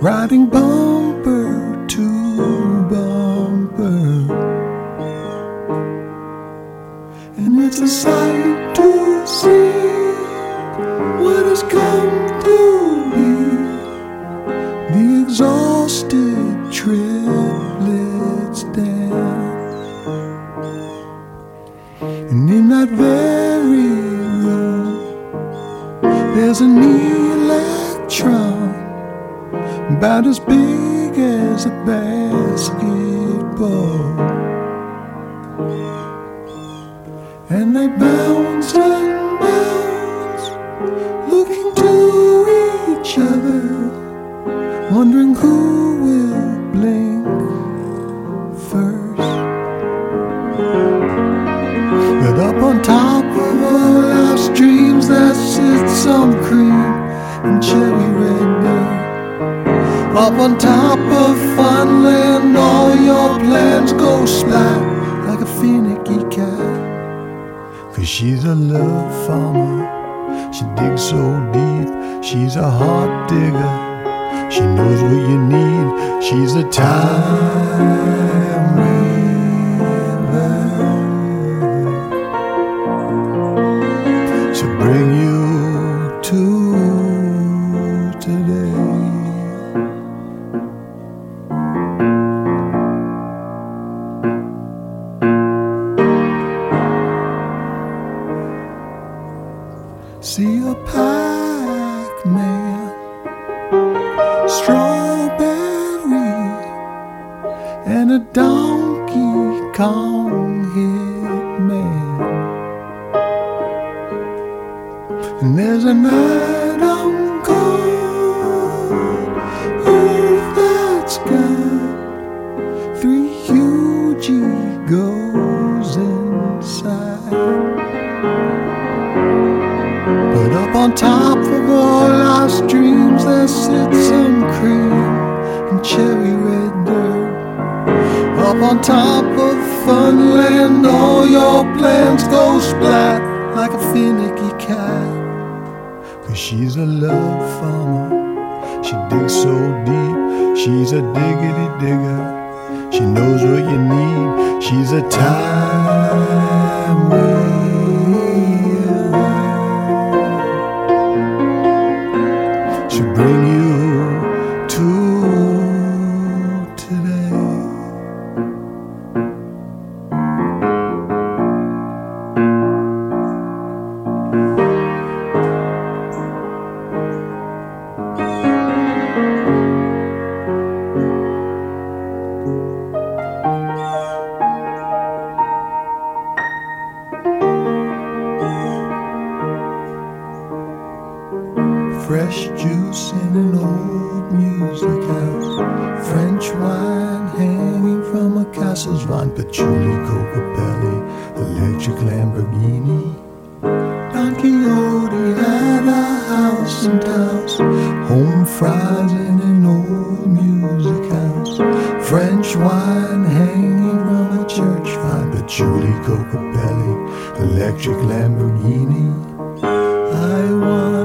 riding bumper to bumper. And it's a sight to see what has come to be the exhausted triplets dance. And in that very room, there's an electron about as big as a basketball. And they bounce and bounce, looking to each other, wondering who will blink first. But up on top of all our streams, there sits some cream and cherry. Up on top of Funland, all your plans go splat like a finicky cat. Cause she's a love farmer, she digs so deep, she's a heart digger. She knows what you need, she's a time See a Pac-Man, strawberry, and a Donkey Kong hitman. And there's a night on top of all our dreams, there sits some cream and cherry red dirt. Up on top of Funland, all your plans go splat like a finicky cat. Cause she's a love farmer, she digs so deep, she's a diggity digger. She knows what you need, she's a time Fresh juice in an old music house. French wine hanging from a castle's vine. Patchouli, Cocobelli, electric Lamborghini. Don Quixote had a house and house. Home fries in an old music house. French wine hanging from a church vine. Patchouli, Cocobelli, electric Lamborghini. I wanna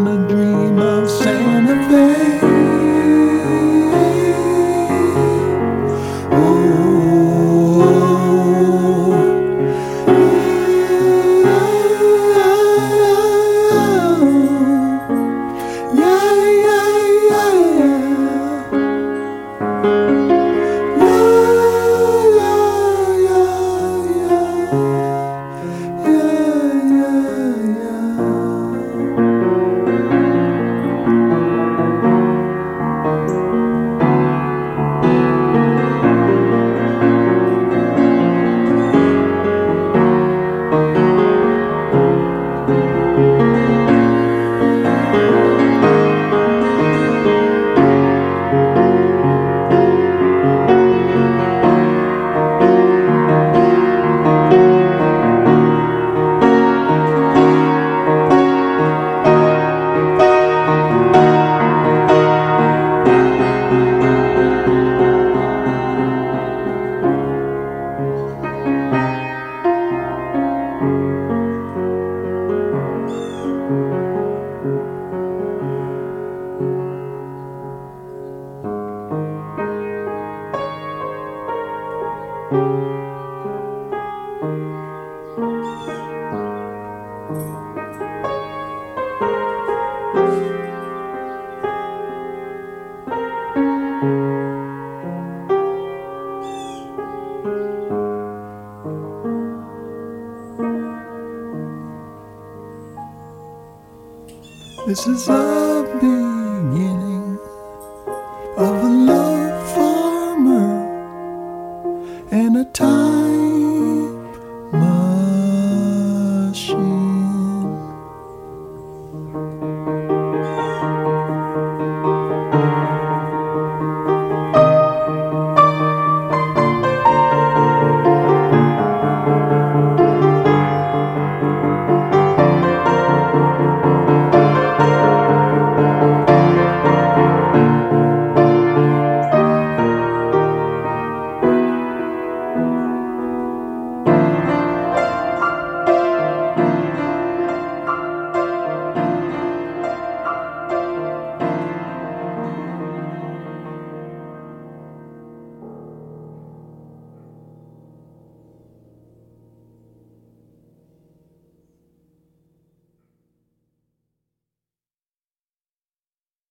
This is a beginning